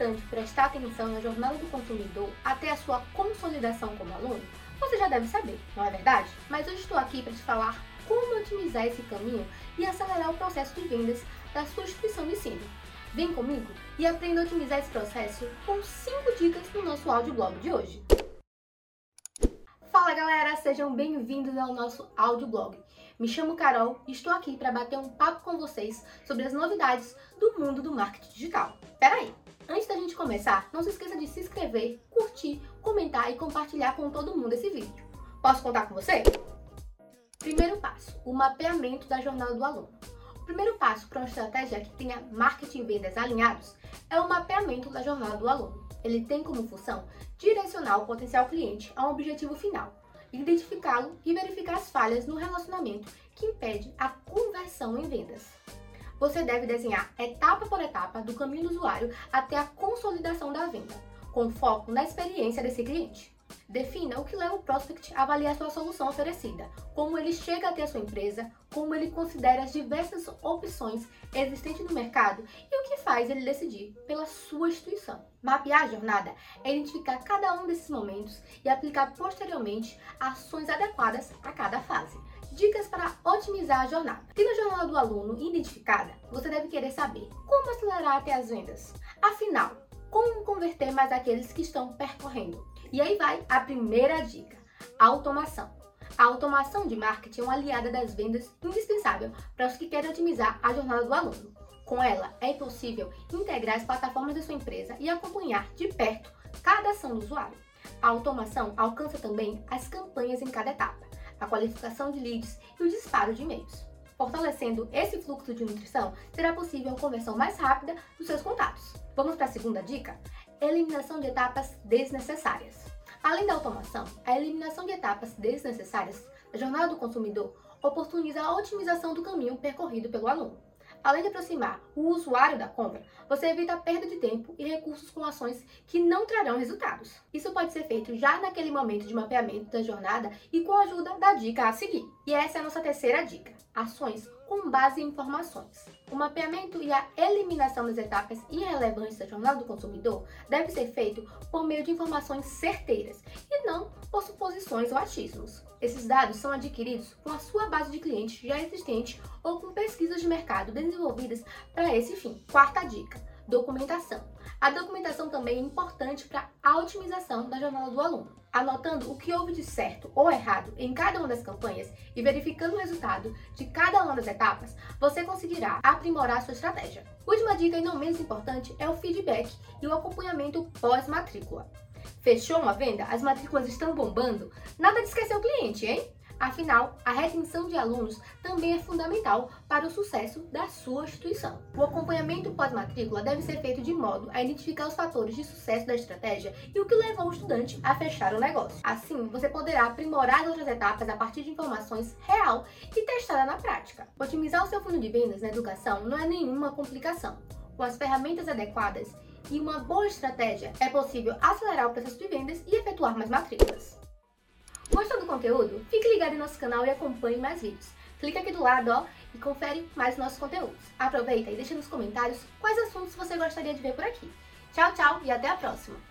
importante prestar atenção na jornada do consumidor até a sua consolidação como aluno, você já deve saber, não é verdade? Mas eu estou aqui para te falar como otimizar esse caminho e acelerar o processo de vendas da sua instituição de ensino. Vem comigo e aprenda a otimizar esse processo com 5 dicas no nosso audioblog de hoje. Fala galera, sejam bem-vindos ao nosso audioblog. Me chamo Carol e estou aqui para bater um papo com vocês sobre as novidades do mundo do marketing digital. Peraí, gente começar, não se esqueça de se inscrever, curtir, comentar e compartilhar com todo mundo esse vídeo. Posso contar com você? Primeiro passo, o mapeamento da jornada do aluno. O primeiro passo para uma estratégia que tenha marketing e vendas alinhados é o mapeamento da jornada do aluno. Ele tem como função direcionar o potencial cliente a um objetivo final, identificá-lo e verificar as falhas no relacionamento que impede a conversão em vendas. Você deve desenhar etapa por etapa do caminho do usuário até a consolidação da venda, com foco na experiência desse cliente. Defina o que leva o prospect a avaliar sua solução oferecida, como ele chega até a sua empresa, como ele considera as diversas opções existentes no mercado e o que faz ele decidir pela sua instituição. Mapear a jornada é identificar cada um desses momentos e aplicar posteriormente ações adequadas a cada fase. Dicas para otimizar a jornada. Tendo a jornada do aluno identificada, você deve querer saber como acelerar até as vendas. Afinal, como converter mais aqueles que estão percorrendo? E aí vai a primeira dica: automação. A automação de marketing é uma aliada das vendas indispensável para os que querem otimizar a jornada do aluno. Com ela, é possível integrar as plataformas da sua empresa e acompanhar de perto cada ação do usuário. A automação alcança também as campanhas em cada etapa, a qualificação de leads e o disparo de e-mails. Fortalecendo esse fluxo de nutrição, será possível a conversão mais rápida dos seus contatos. Vamos para a segunda dica? eliminação de etapas desnecessárias. Além da automação, a eliminação de etapas desnecessárias da jornada do consumidor oportuniza a otimização do caminho percorrido pelo aluno. Além de aproximar o usuário da compra, você evita a perda de tempo e recursos com ações que não trarão resultados. Isso pode ser feito já naquele momento de mapeamento da jornada e com a ajuda da dica a seguir. E essa é a nossa terceira dica: ações com base em informações. O mapeamento e a eliminação das etapas irrelevantes da jornada do consumidor deve ser feito por meio de informações certeiras e não por suposições ou achismos. Esses dados são adquiridos com a sua base de clientes já existente ou com pesquisas de mercado desenvolvidas para esse fim. Quarta dica: documentação. A documentação também é importante para a otimização da jornada do aluno. Anotando o que houve de certo ou errado em cada uma das campanhas e verificando o resultado de cada uma das etapas, você conseguirá aprimorar sua estratégia. Última dica e não menos importante é o feedback e o acompanhamento pós-matrícula. Fechou uma venda? As matrículas estão bombando? Nada de esquecer o cliente, hein? Afinal, a retenção de alunos também é fundamental para o sucesso da sua instituição. O acompanhamento pós-matrícula deve ser feito de modo a identificar os fatores de sucesso da estratégia e o que levou o estudante a fechar o negócio. Assim, você poderá aprimorar as outras etapas a partir de informações real e testada na prática. Otimizar o seu fundo de vendas na educação não é nenhuma complicação. Com as ferramentas adequadas e uma boa estratégia, é possível acelerar o processo de vendas e efetuar mais matrículas. Gostou do conteúdo? Fique ligado em nosso canal e acompanhe mais vídeos. Clica aqui do lado ó, e confere mais nossos conteúdos. Aproveita e deixa nos comentários quais assuntos você gostaria de ver por aqui. Tchau, tchau e até a próxima!